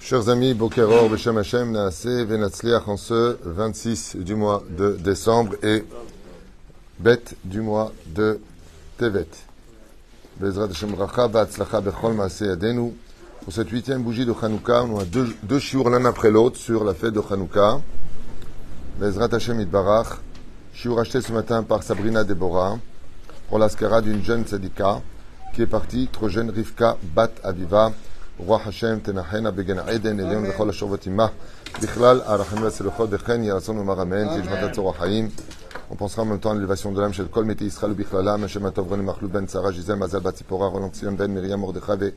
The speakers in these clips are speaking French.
Chers amis, Bokeror, Beshem Hashem, Naase, Venatzliach en ce 26 du mois de décembre et bête du mois de Tevet. Bezrat Hashem Racha, Batzlacha Bechol Maase Yadenu. Pour cette huitième bougie de Hanouka, on a deux, deux chiours l'un après l'autre sur la fête de Hanouka. Bezrat Hashem Itbarach, je suis racheté ce matin par Sabrina Deborah pour l'ascara d'une jeune tzadika qui est partie, trop jeune, Rivka Bat Aviva, Roi Hashem Tenachena Began Eden, Elion Bechol Ashurvotima, Bichlal, Arachem Vaseluchot, Dechen, Yarason Omar Amen, Tijmat Haim. On pensera en même temps à l'élévation de l'âme chez le Kol Mete Israël Bichlalam, Hashem Atov René Machlou Ben Sarah, Gisèle Mazal Batipora, Roland Sion Ben Myriam Mordechave,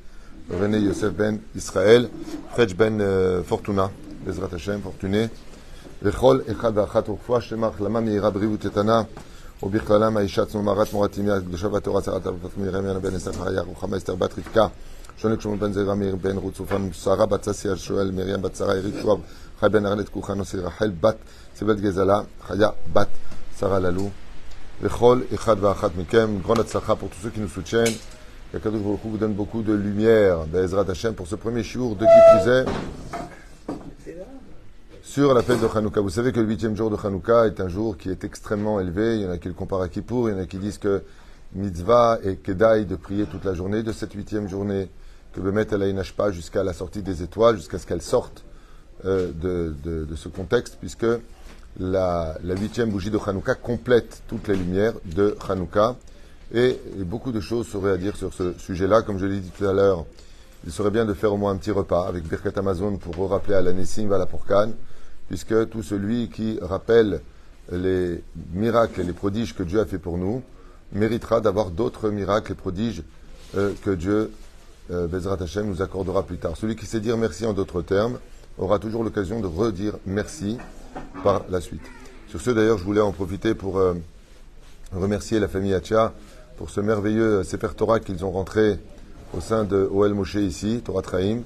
René Yosef Ben Israël, Fredj Ben euh, Fortuna, Bezrat Hashem Fortuné. וכל אחד ואחת ורפואה שלמה, החלמה מהירה, בריאות איתנה. ובכללם האישה צנומרת מורתימיה, הקדושה והתורה, שרת אבות מרים, ינה בן אסתר חיה, רוחמה אסתר בת רבקה. שונק שמעון בן זרע מאיר בן רות צופן, שרה בת צסי שואל, מרים בת שרה, יריב שואב, חי בן ארנית כוכנוסי, רחל בת סיבת גזלה, חיה בת שרה ללו, וכל אחד ואחת מכם, grande הצלחה pour tous ceux qui nous soutiennent, qu'Akadosh Baruch Hu vous donne beaucoup de lumière, Be'ezrat Hashem, pour ce premier jour de qui plus est, sur la fête de Hanouka. Vous savez que le huitième jour de Hanouka est un jour qui est extrêmement élevé, il y en a qui le comparent à Kippour, il y en a qui disent que mitzvah et kedaï de prier toute la journée de cette huitième journée, que Bemet elle pas jusqu'à la sortie des étoiles, jusqu'à ce qu'elle sorte euh, de, de, ce contexte, puisque la, la huitième bougie de Hanouka complète toutes les lumières de Hanouka. Et, beaucoup de choses seraient à dire sur ce sujet-là. Comme je l'ai dit tout à l'heure, il serait bien de faire au moins un petit repas avec Birkat Amazon pour rappeler à la Nessim, à la Porkan, puisque tout celui qui rappelle les miracles et les prodiges que Dieu a fait pour nous méritera d'avoir d'autres miracles et prodiges euh, que Dieu euh, Bezrat Hashem nous accordera plus tard. Celui qui sait dire merci en d'autres termes aura toujours l'occasion de redire merci par la suite. Sur ce, d'ailleurs, je voulais en profiter pour euh, remercier la famille Hacha pour ce merveilleux Sefer Torah qu'ils ont rentré au sein de OL Moshe ici, Torah Traim.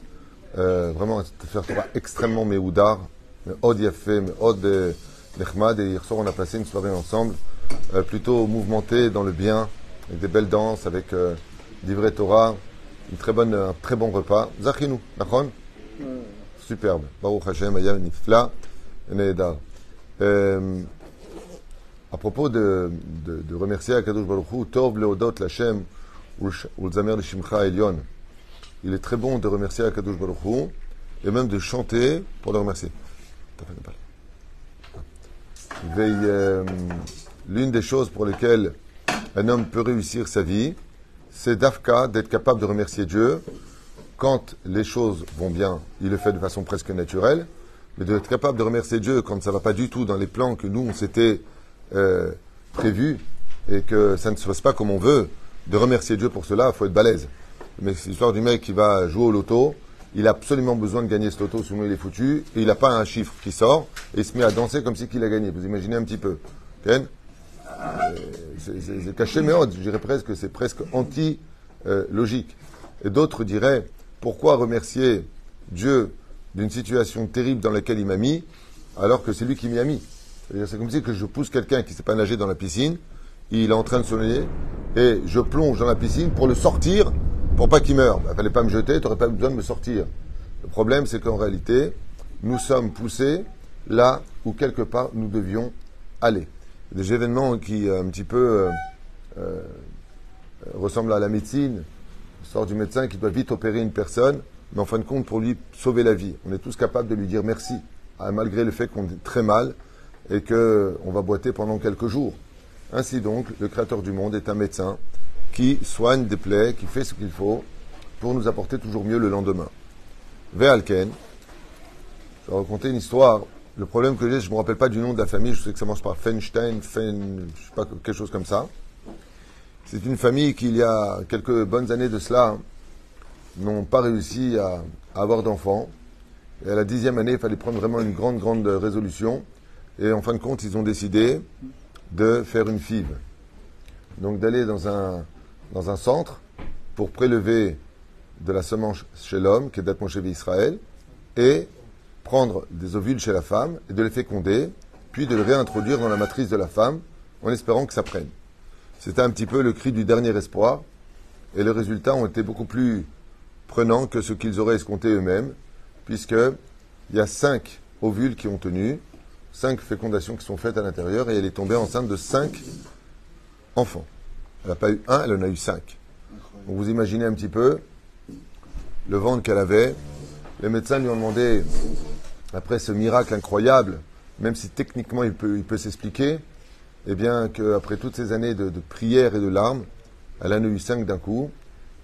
Euh, vraiment un Sefer Torah extrêmement méoudar, mais od yafé, od nechmad. Et hier soir, on a passé une soirée ensemble, euh, plutôt mouvementée dans le bien, avec des belles danses, avec euh, Torah, un très bon repas. Zachinu, Nachon Superbe. Baruch Hashem, Ayam Nifla, Nehedar. Euh, à propos de, de, de remercier Akadosh Baruch Tov Leodot Lachem, Ulzamer Lishimcha Elion. Il est très bon de remercier Akadosh Baruch et même de chanter pour le remercier. Euh, l'une des choses pour lesquelles un homme peut réussir sa vie, c'est d'Afka d'être capable de remercier Dieu. Quand les choses vont bien, il le fait de façon presque naturelle, mais d'être capable de remercier Dieu quand ça ne va pas du tout dans les plans que nous, on s'était euh, prévus et que ça ne se passe pas comme on veut, de remercier Dieu pour cela, il faut être balèze. Mais c'est l'histoire du mec qui va jouer au loto, il a absolument besoin de gagner ce loto, sinon il est foutu, et il n'a pas un chiffre qui sort, et il se met à danser comme si qu'il a gagné. Vous imaginez un petit peu. Ken c'est caché mais je dirais presque que c'est presque anti-logique. Et d'autres diraient, pourquoi remercier Dieu d'une situation terrible dans laquelle il m'a mis, alors que c'est lui qui m'y a mis? C'est comme si que je pousse quelqu'un qui ne sait pas nager dans la piscine, il est en train de se noyer, et je plonge dans la piscine pour le sortir, pour pas qu'il meure. Il ne fallait pas me jeter, tu n'aurais pas besoin de me sortir. Le problème, c'est qu'en réalité, nous sommes poussés là où quelque part nous devions aller des événements qui un petit peu euh, euh, ressemblent à la médecine. Sort du médecin qui doit vite opérer une personne, mais en fin de compte pour lui sauver la vie. On est tous capables de lui dire merci, malgré le fait qu'on est très mal et qu'on va boiter pendant quelques jours. Ainsi donc, le Créateur du monde est un médecin qui soigne des plaies, qui fait ce qu'il faut pour nous apporter toujours mieux le lendemain. Ve'alken, je vais raconter une histoire le problème que j'ai, je ne me rappelle pas du nom de la famille, je sais que ça commence par Feinstein, Fein, je sais pas, quelque chose comme ça. C'est une famille qui, il y a quelques bonnes années de cela, n'ont pas réussi à, avoir d'enfants. Et à la dixième année, il fallait prendre vraiment une grande, grande résolution. Et en fin de compte, ils ont décidé de faire une FIV. Donc d'aller dans un, dans un centre pour prélever de la semence chez l'homme, qui est d'être Israël, et prendre des ovules chez la femme et de les féconder, puis de le réintroduire dans la matrice de la femme, en espérant que ça prenne. C'était un petit peu le cri du dernier espoir, et les résultats ont été beaucoup plus prenants que ce qu'ils auraient escompté eux-mêmes, puisqu'il y a cinq ovules qui ont tenu, cinq fécondations qui sont faites à l'intérieur, et elle est tombée enceinte de cinq enfants. Elle n'a pas eu un, elle en a eu cinq. Donc vous imaginez un petit peu le ventre qu'elle avait. Les médecins lui ont demandé, après ce miracle incroyable, même si techniquement il peut, il peut s'expliquer, eh bien qu'après toutes ces années de, de prières et de larmes, elle en a eu cinq d'un coup,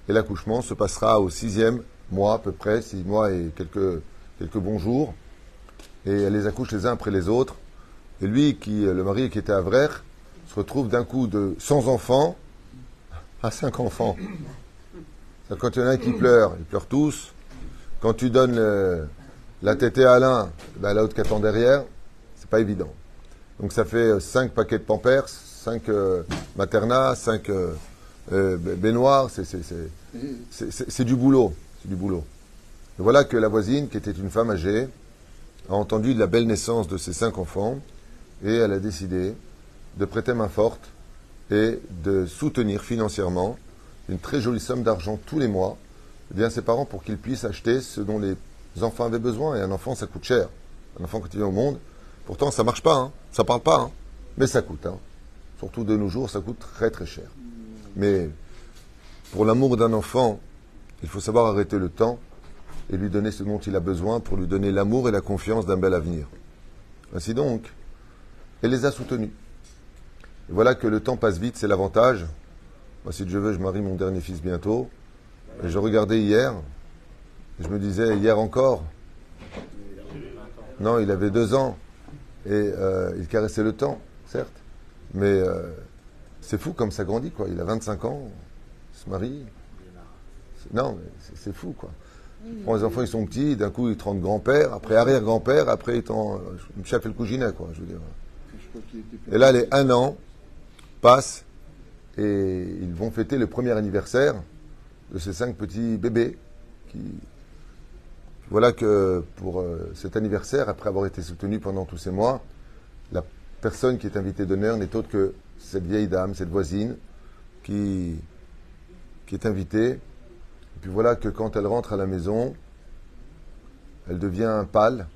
et l'accouchement se passera au sixième mois à peu près, six mois et quelques, quelques bons jours, et elle les accouche les uns après les autres. Et lui, qui, le mari qui était à Vrère, se retrouve d'un coup de 100 enfants à 5 enfants. Quand il y en a qui pleure, ils pleurent tous. Quand tu donnes la tétée à l'un, ben, l'autre qui attend derrière, c'est pas évident. Donc ça fait 5 paquets de Pampers, 5 Materna, 5 baignoires, c'est- c'est- c'est- c'est c'est- c'est du boulot. C'est du boulot. Et voilà que la voisine, qui était une femme âgée, a entendu de la belle naissance de ses cinq enfants et elle a décidé de prêter main forte et de soutenir financièrement une très jolie somme d'argent tous les mois eh bien, ses parents pour qu'ils puissent acheter ce dont les enfants avaient besoin. Et un enfant, ça coûte cher. Un enfant quand il vient au monde, pourtant ça marche pas, hein, ça parle pas, hein, mais ça coûte. hein. Surtout de nos jours, ça coûte très très cher. Mais pour l'amour d'un enfant, il faut savoir arrêter le temps et lui donner ce dont il a besoin pour lui donner l'amour et la confiance d'un bel avenir. Ainsi donc, elle les a soutenus. Voilà que le temps passe vite, c'est l'avantage. Moi, si Dieu veut, je marie mon dernier fils bientôt. Et je regardais hier, je me disais, hier encore, non, il avait deux ans, et euh, il caressait le temps, certes, mais euh, c'est fou comme ça grandit, quoi. Il a 25 ans, il se marie. Non, c'est- fou, quoi. Quand les enfants ils sont petits, d'un coup ils te rendent grand-père, après arrière-grand-père, après ils t'en me chef et le couginet, quoi, je veux. Et là, les un an passent et ils vont fêter le premier anniversaire de ces cinq petits bébés qui. Voilà que pour euh, cet anniversaire, après avoir été soutenu pendant tous ces mois, la personne qui est invitée d'honneur n'est autre que cette vieille dame, cette voisine, qui, qui est invitée. Et puis voilà que quand elle rentre à la maison, elle devient pâle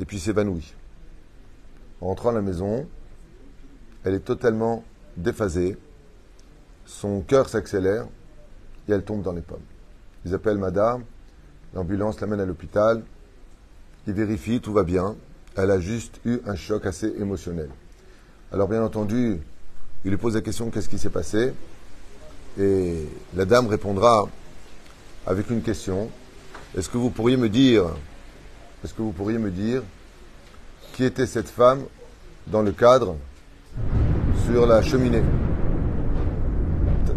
et puis s'évanouit. En rentrant à la maison, elle est totalement déphasée, son cœur s'accélère et elle tombe dans les pommes. Ils appellent madame, l'ambulance l'amène à l'hôpital, ils vérifient, tout va bien. Elle a juste eu un choc assez émotionnel. Alors bien entendu, il lui pose la question qu'est-ce qui s'est passé? Et la dame répondra avec une question. Est-ce que vous pourriez me dire, est-ce que vous pourriez me dire qui était cette femme dans le cadre sur la cheminée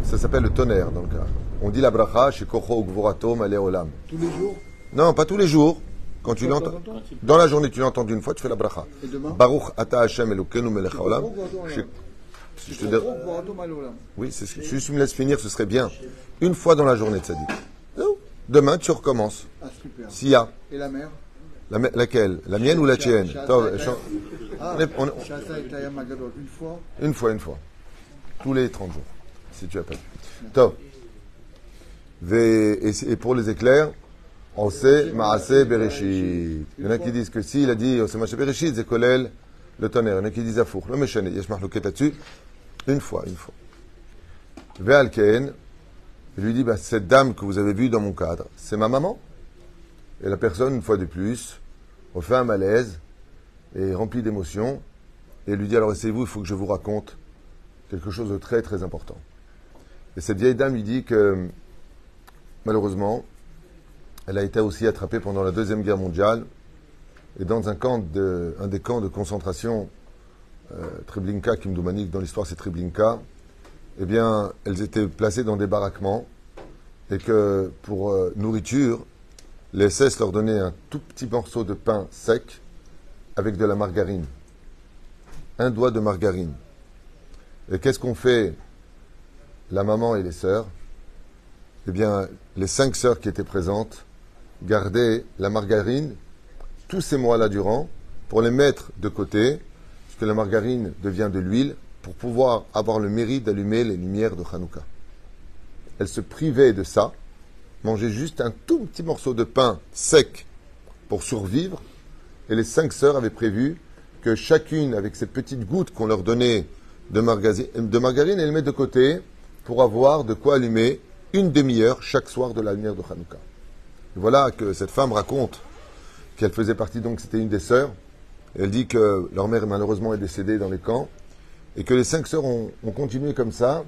Ça s'appelle le tonnerre dans le cadre. On dit la bracha chez Kocho Gvorato Malé Olam. Tous les jours? Non, pas tous les jours. Quand tu l'entends, dans la journée, tu l'entends une fois, tu fais la bracha. Et demain? Baruch ata Hashem Elokeinu melech haolam. Je- si je te dis- oui, c'est ce que, si tu me laisses finir, ce serait bien. Une fois dans la journée, dit. Demain, tu recommences. Ah, super. S'il y a. Et la mère La, laquelle? La mienne ou la tienne? Ah, on on une fois Une fois, une fois. Tous les 30 jours, si tu. Tov. Ve- Et, pour les éclairs, on sait Maase Bereshit. Il y en a qui disent que s'il a dit Maase Bereshit, c'est Kolel le tonnerre. Il y en a qui disent Afour. Le Meshane, Yesh Mahlouket là-dessus. Une fois, une fois. Ve'al Ken, il lui dit bah, cette dame que vous avez vue dans mon cadre, c'est ma maman. Et la personne, une fois de plus, refait un malaise et rempli d'émotions. Et lui dit alors essayez-vous, il faut que je vous raconte quelque chose de très très important. Et cette vieille dame lui dit que malheureusement, elle a été aussi attrapée pendant la Deuxième Guerre mondiale et dans un, camp de, un des camps de concentration, euh, Treblinka, Kimdoumanik, dans l'histoire c'est Treblinka, eh bien, elles étaient placées dans des baraquements et que pour euh, nourriture, les SS leur donnaient un tout petit morceau de pain sec avec de la margarine. Un doigt de margarine. Et qu'est-ce qu'on fait la maman et les sœurs? Eh bien, les cinq sœurs qui étaient présentes gardaient la margarine tous ces mois-là durant pour les mettre de côté, puisque la margarine devient de l'huile, pour pouvoir avoir le mérite d'allumer les lumières de Hanouka. Elle se privait de ça, mangeait juste un tout petit morceau de pain sec pour survivre, et les cinq sœurs avaient prévu que chacune, avec cette petite goutte qu'on leur donnait de, de margarine, elle met de côté pour avoir de quoi allumer une demi-heure chaque soir de la lumière de Hanouka. voilà que cette femme raconte qu'elle faisait partie, donc c'était une des sœurs. Elle dit que leur mère malheureusement est décédée dans les camps et que les cinq sœurs ont, continué comme ça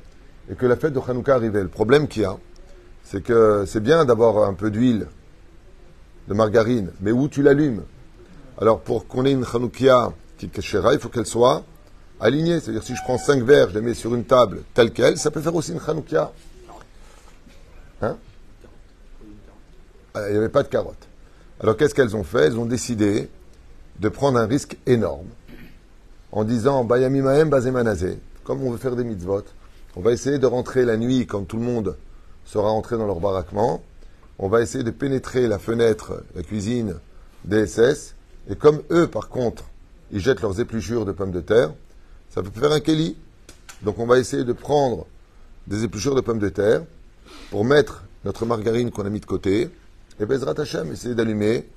et que la fête de Hanouka arrivait. Le problème qu'il y a, c'est que c'est bien d'avoir un peu d'huile, de margarine, mais où tu l'allumes? Alors pour qu'on ait une Hanoukia qui cachera, il faut qu'elle soit alignée. C'est-à-dire si je prends cinq verres, je les mets sur une table telle qu'elle, ça peut faire aussi une Hanoukia. Hein? Ah, Il n'y avait pas de carottes. Alors qu'est-ce qu'elles ont fait? Elles ont décidé de prendre un risque énorme en disant Bazemanazé, comme on veut faire des mitzvot, on va essayer de rentrer la nuit quand tout le monde sera entré dans leur baraquement. On va essayer de pénétrer la fenêtre, la cuisine des SS. Et comme eux, par contre, ils jettent leurs épluchures de pommes de terre, ça peut faire un kelly. Donc on va essayer de prendre des épluchures de pommes de terre pour mettre notre margarine qu'on a mis de côté et Bezrat Hashem, essayer d'allumer,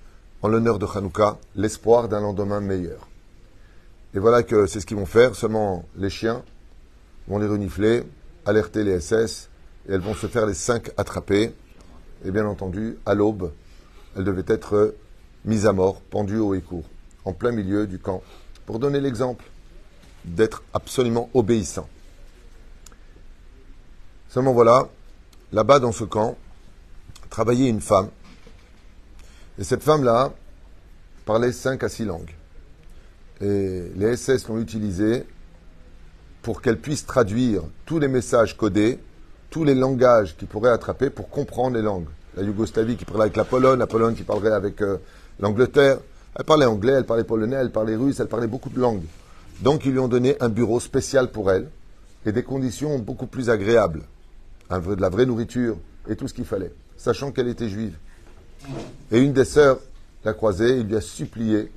en l'honneur de Hanouka, l'espoir d'un lendemain meilleur. Et voilà que c'est ce qu'ils vont faire. Seulement les chiens vont les renifler, alerter les SS, et elles vont se faire les cinq attraper. Et bien entendu, à l'aube, elles devaient être mises à mort, pendues haut et court, en plein milieu du camp, pour donner l'exemple d'être absolument obéissant. Seulement voilà, là-bas dans ce camp, travaillait une femme et cette femme-là parlait cinq à six langues. Et les SS l'ont utilisée pour qu'elle puisse traduire tous les messages codés, tous les langages qu'il pourrait attraper pour comprendre les langues. La Yougoslavie qui parlait avec la Pologne, la Pologne qui parlerait avec euh, l'Angleterre. Elle parlait anglais, elle parlait polonais, elle parlait russe, elle parlait beaucoup de langues. Donc ils lui ont donné un bureau spécial pour elle et des conditions beaucoup plus agréables. De la vraie nourriture et tout ce qu'il fallait, sachant qu'elle était juive. Et une des sœurs l'a croisé, il lui a supplié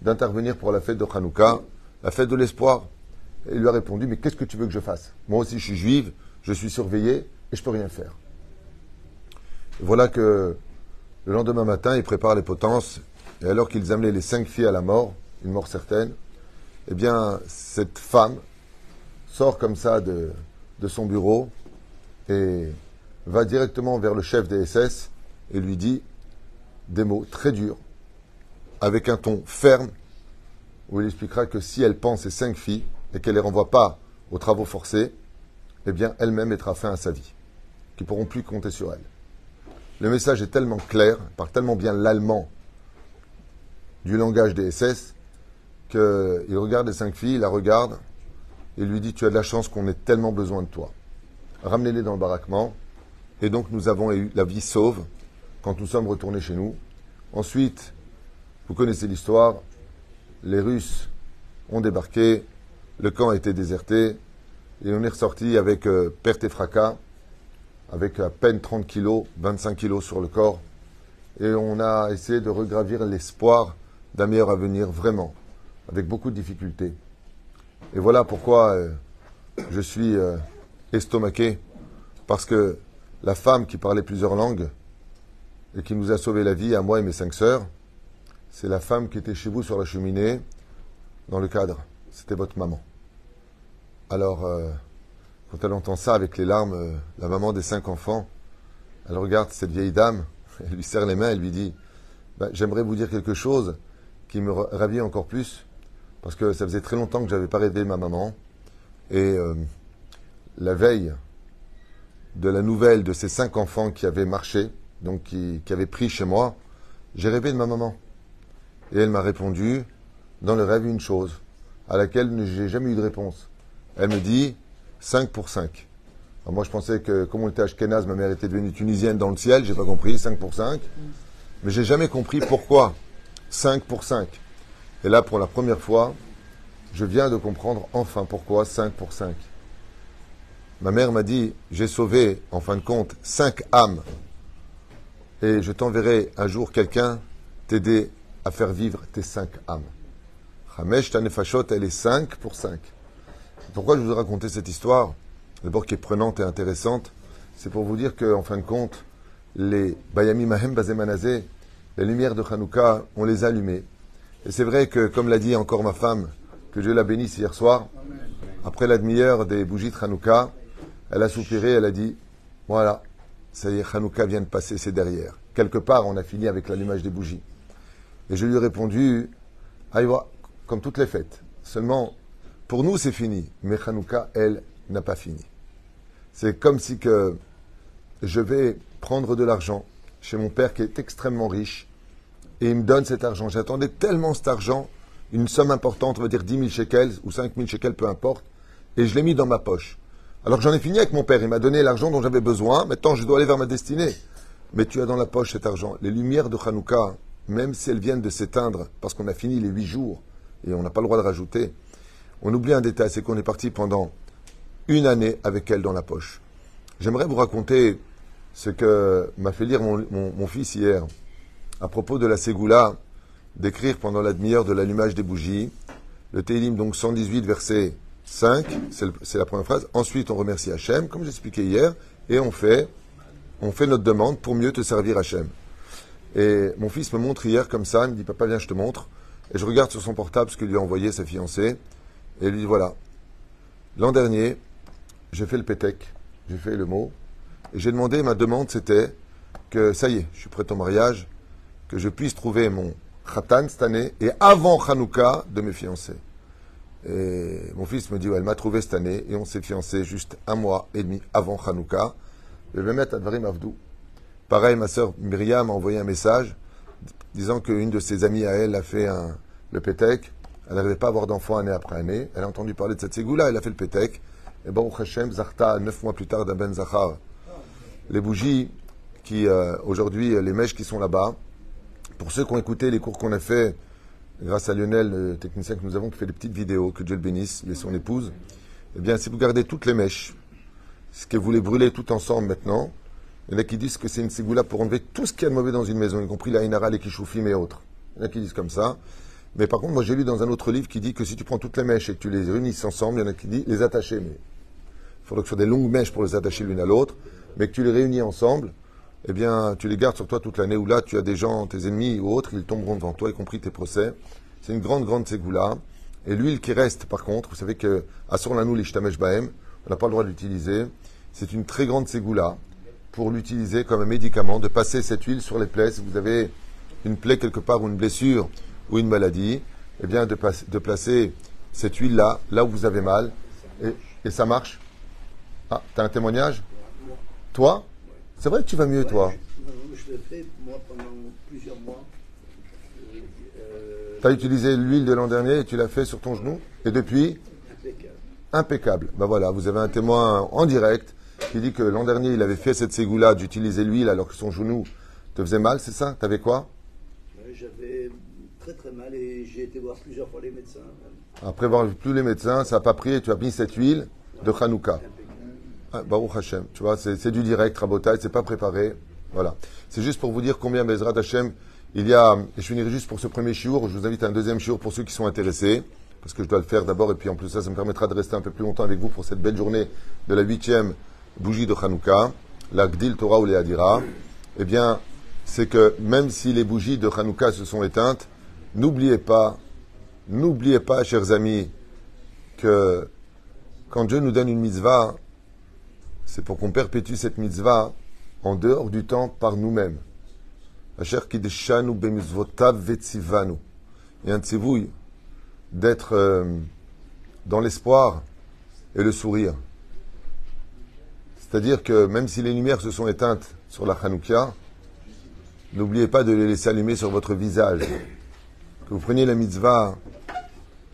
d'intervenir pour la fête de Hanouka, la fête de l'espoir. Et lui a répondu, mais qu'est-ce que tu veux que je fasse? Moi aussi je suis juive, je suis surveillée et je peux rien faire. voilà que le lendemain matin, il prépare les potences, et alors qu'ils amenaient les cinq filles à la mort, une mort certaine, eh bien, cette femme sort comme ça de, son bureau et va directement vers le chef des SS et lui dit des mots très durs, avec un ton ferme, où il expliquera que si elle pense ses cinq filles et qu'elle ne les renvoie pas aux travaux forcés, eh bien, elle-même mettra fin à sa vie, qu'ils pourront plus compter sur elle. Le message est tellement clair, parle tellement bien l'allemand du langage des SS, qu'il regarde les cinq filles, il la regarde, et lui dit Tu as de la chance qu'on ait tellement besoin de toi. Ramenez-les dans le baraquement. Et donc, nous avons eu la vie sauve quand nous sommes retournés chez nous. Ensuite, vous connaissez l'histoire, les Russes ont débarqué, le camp a été déserté, et on est ressorti avec euh, perte et fracas, avec à peine 30 kilos, 25 kilos sur le corps, et on a essayé de regravir l'espoir d'un meilleur avenir vraiment, avec beaucoup de difficultés. Et voilà pourquoi euh, je suis euh, estomaqué, parce que la femme qui parlait plusieurs langues, et qui nous a sauvé la vie à moi et mes cinq sœurs, c'est la femme qui était chez vous sur la cheminée, dans le cadre. C'était votre maman. Alors, euh, quand elle entend ça avec les larmes, euh, la maman des cinq enfants, elle regarde cette vieille dame, elle lui serre les mains, elle lui dit bah, J'aimerais vous dire quelque chose qui me ravit encore plus, parce que ça faisait très longtemps que je n'avais pas rêvé ma maman. Et euh, la veille de la nouvelle de ces cinq enfants qui avaient marché, donc qui, avait pris chez moi, j'ai rêvé de ma maman. Et elle m'a répondu, dans le rêve, une chose, à laquelle je n'ai jamais eu de réponse. Elle me dit 5 pour 5. moi, je pensais que, comme on était Ashkenaz, ma mère était devenue tunisienne dans le ciel, j'ai pas compris, 5 pour 5. Mais j'ai jamais compris pourquoi 5 pour 5. Et là, pour la première fois, je viens de comprendre enfin pourquoi 5 pour 5. Ma mère m'a dit, j'ai sauvé, en fin de compte, 5 âmes et je t'enverrai un jour quelqu'un t'aider à faire vivre tes cinq âmes. Hamesh Tanefashot, elle est 5 pour 5. Pourquoi je vous ai raconté cette histoire D'abord qui est prenante et intéressante, c'est pour vous dire qu'en fin de compte, les Bayami Mahem Bazemanazé, les lumières de Hanouka, on les a allumées. Et c'est vrai que, comme l'a dit encore ma femme, que Dieu la bénisse hier soir, après la demi-heure des bougies de Hanouka, elle a soupiré, elle a dit Voilà, ça y est, Hanouka vient de passer, c'est derrière. Quelque part, on a fini avec l'allumage des bougies. Et je lui ai répondu Aïwa, comme toutes les fêtes. Seulement, pour nous, c'est fini. Mais Hanouka, elle, n'a pas fini. C'est comme si que je vais prendre de l'argent chez mon père qui est extrêmement riche et il me donne cet argent. J'attendais tellement cet argent, une somme importante, on va dire 10 000 shekels ou 5 000 shekels, peu importe, et je l'ai mis dans ma poche. Alors j'en ai fini avec mon père, il m'a donné l'argent dont j'avais besoin, maintenant je dois aller vers ma destinée. Mais tu as dans la poche cet argent. Les lumières de Hanouka, même si elles viennent de s'éteindre, parce qu'on a fini les huit jours, et on n'a pas le droit de rajouter, on oublie un détail, c'est qu'on est parti pendant une année avec elle dans la poche. J'aimerais vous raconter ce que m'a fait lire mon, fils hier à propos de la Ségoula, d'écrire pendant la demi-heure de l'allumage des bougies, le Télim, donc 118, verset 5, c'est la première phrase. Ensuite, on remercie Hachem, comme j'expliquais hier, et on fait, on fait notre demande pour mieux te servir Hachem. Et mon fils me montre hier comme ça, il me dit Papa, viens, je te montre. Et je regarde sur son portable ce que lui a envoyé sa fiancée, et lui dit Voilà, l'an dernier, j'ai fait le pétec, j'ai fait le mot, et j'ai demandé, ma demande c'était que ça y est, je suis prêt au mariage, que je puisse trouver mon khatan cette année, et avant Hanouka, de mes fiancés. Et mon fils me dit, elle m'a trouvé cette année, et on s'est fiancés juste un mois et demi avant Hanouka. Je vais mettre Advarim Avdou. Pareil, ma sœur Myriam m'a envoyé un message disant qu'une de ses amies à elle a fait le pétec. Elle n'arrivait pas à avoir d'enfants année après année. Elle a entendu parler de cette ségoula, elle a fait le pétec. Et Baruch Hashem, Zarta, neuf mois plus tard, d'un Ben Zachar. Les bougies, qui euh, aujourd'hui, les mèches qui sont là-bas, pour ceux qui ont écouté les cours qu'on a fait, grâce à Lionel, le technicien que nous avons, qui fait des petites vidéos, que Dieu le bénisse, et son épouse, eh bien, si vous gardez toutes les mèches, ce que vous les brûlez tout ensemble maintenant, il y en a qui disent que c'est une ségoula pour enlever tout ce a de mauvais dans une maison, y compris la inara, les kishoufim et autres. Il y en a qui disent comme ça. Mais par contre, moi j'ai lu dans un autre livre qui dit que si tu prends toutes les mèches et que tu les réunisses ensemble, il y en a qui disent les attacher. Il faudrait que ce soit des longues mèches pour les attacher l'une à l'autre, mais que tu les réunis ensemble, eh bien, tu les gardes sur toi toute l'année, où là, tu as des gens, tes ennemis ou autres, ils tomberont devant toi, y compris tes procès. C'est une grande, grande ségoula. Et l'huile qui reste, par contre, vous savez que Assur Lanou l'Ishtamesh Bahem, on n'a pas le droit de l'utiliser. C'est une très grande ségoula pour l'utiliser comme un médicament, de passer cette huile sur les plaies. Si vous avez une plaie quelque part ou une blessure ou une maladie, eh bien, de, de placer cette huile-là, là où vous avez mal, et, et ça marche? Ah, t'as un témoignage? Toi? C'est vrai que tu vas mieux, toi Je le fais, moi, pendant plusieurs mois. Tu as utilisé l'huile de l'an dernier et tu l'as fait sur ton genou? Et depuis? Impeccable. Impeccable. Ben voilà, vous avez un témoin en direct qui dit que l'an dernier, il avait fait cette ségoula d'utiliser l'huile alors que son genou te faisait mal, c'est ça? T'avais quoi? J'avais très très mal et j'ai été voir plusieurs fois les médecins. Après avoir vu plus les médecins, ça n'a pas pris et tu as mis cette huile de Hanouka. Ah, Baruch Hashem. Tu vois, c'est du direct, rabotage, c'est pas préparé. Voilà. C'est juste pour vous dire combien Bezrat Hashem, il y a, et je finirai juste pour ce premier chiour, je vous invite à un deuxième chiour pour ceux qui sont intéressés, parce que je dois le faire d'abord, et puis en plus ça, ça me permettra de rester un peu plus longtemps avec vous pour cette belle journée de la huitième bougie de Hanouka, la Gdil Torah ou les Hadira. Eh bien, c'est que même si les bougies de Hanouka se sont éteintes, n'oubliez pas, n'oubliez pas, chers amis, que quand Dieu nous donne une mitzvah, c'est pour qu'on perpétue cette mitzvah en dehors du temps par nous-mêmes. A un tzivouille d'être euh, dans l'espoir et le sourire. C'est-à-dire que même si les lumières se sont éteintes sur la Hanouka, n'oubliez pas de les laisser allumer sur votre visage. Vous preniez la mitzvah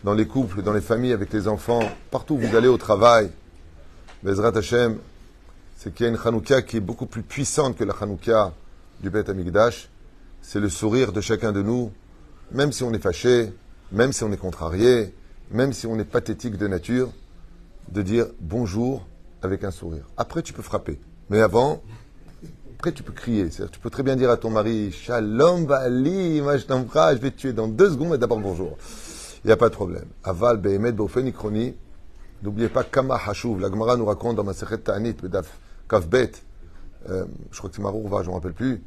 dans les couples, dans les familles, avec les enfants, partout où vous allez au travail. Bezrat Hashem, c'est qu'il y a une Hanouka qui est beaucoup plus puissante que la Hanouka du Beth Amikdash. C'est le sourire de chacun de nous, même si on est fâché, même si on est contrarié, même si on est pathétique de nature, de dire bonjour avec un sourire. Après, tu peux frapper. Mais avant, après, tu peux crier. Tu peux très bien dire à ton mari Shalom, Bali, moi je t'embrasse, je vais te tuer dans deux secondes, mais d'abord bonjour. Il n'y a pas de problème. Aval, Behemet, Ikroni. N'oubliez pas Kama Hashuv. La Gemara nous raconte dans ma Sechet Ta'anit, Bedaf Kavbet. Euh, je crois que c'est Marourva, je ne me rappelle plus.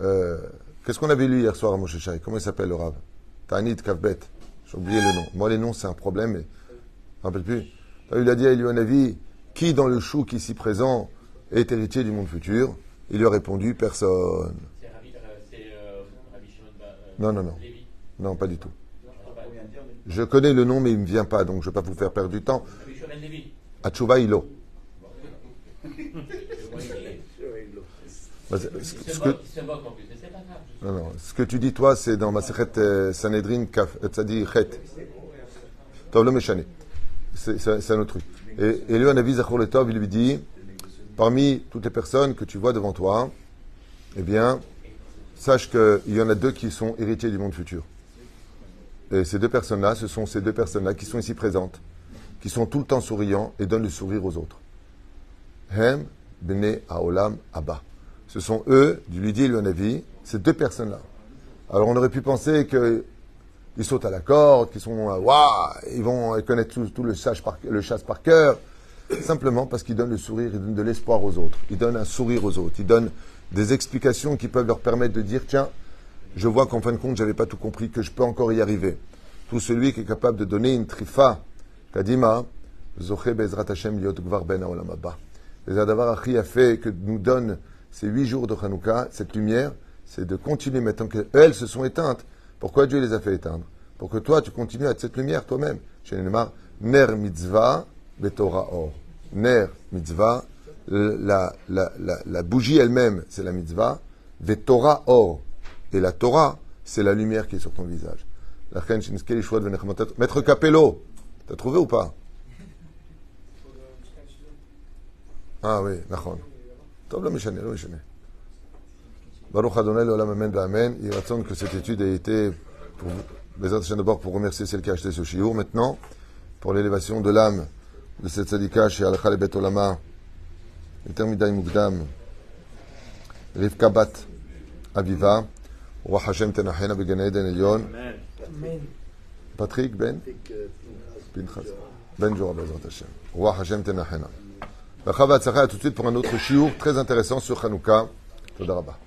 Euh, Qu'est-ce qu'on avait lu hier soir à Moshe Comment il s'appelle le Rav? Ta'anit Kavbet. J'ai oublié le nom. Moi, les noms, c'est un problème, mais je ne me rappelle plus. Il a dit à Elianavi, qui dans le chou qui ici présent est héritier du monde futur? Il lui a répondu, personne. C'est Rabbi, euh, euh, Non, non, non. Non, pas du tout. Je connais le nom, mais il ne me vient pas, donc je ne vais pas vous faire perdre du temps. Achuva Ilo. Non, non, ce que tu dis, toi, c'est dans ma Sechet Sanhedrin Kaf euh, Tzadi Chet. Tov meshane. C'est un autre truc. Et, et lui, un avis Zachor le Tov, il lui dit parmi toutes les personnes que tu vois devant toi, eh bien, sache qu'il y en a deux qui sont héritiers du monde futur. Et ces deux personnes-là, ce sont ces deux personnes-là qui sont ici présentes, qui sont tout le temps souriants et donnent le sourire aux autres. Hem, Bene, Aolam, Abba. Ce sont eux, du lui dit et avis, ces deux personnes-là. Alors on aurait pu penser qu'ils sautent à la corde, qu'ils sont, waouh, ils vont connaître tout, le, chasse par, le chasse par cœur, simplement parce qu'ils donnent le sourire, ils donnent de l'espoir aux autres, ils donnent un sourire aux autres, ils donnent des explications qui peuvent leur permettre de dire, tiens, je vois qu'en fin de compte, j'avais pas tout compris, que je peux encore y arriver. Tout celui qui est capable de donner une trifa, kadima, zoché bezrat Hashem liot gvar ben. Et Zadavar Achi a fait que nous donne ces huit jours de Hanouka, cette lumière, c'est de continuer maintenant qu'elles se sont éteintes. Pourquoi Dieu les a fait éteindre? Pour que toi, tu continues à être cette lumière toi-même. Ner mitzvah, betorah or. Ner mitzvah, la, la, la, la bougie elle-même, c'est la mitzvah, vetorah or. Et la Torah, c'est la lumière qui est sur ton visage. La reine Shinskeli Shouad Venechamatot. Maître Capello, t'as trouvé ou pas Ah oui, נכון. טוב, לא משנה, לא משנה. Baruch Adonai Olam Amen Amen. Il raconte que cette étude a été, pour, les autres d'abord pour remercier celle qui a acheté ce shiur. Maintenant, pour l'élévation de l'âme de cette sadika chez Al Khalebet Olama, et Termidaï Mugdam, Rivka Bat Aviva, Roi Hashem Tenachena Began Elion, Patrick Ben? Pinchas, Ben Jorah Bezrat Hashem, Roi Hashem Tenachena. Rachav tout de suite pour un autre chiour très intéressant sur Hanouka. Todarabah.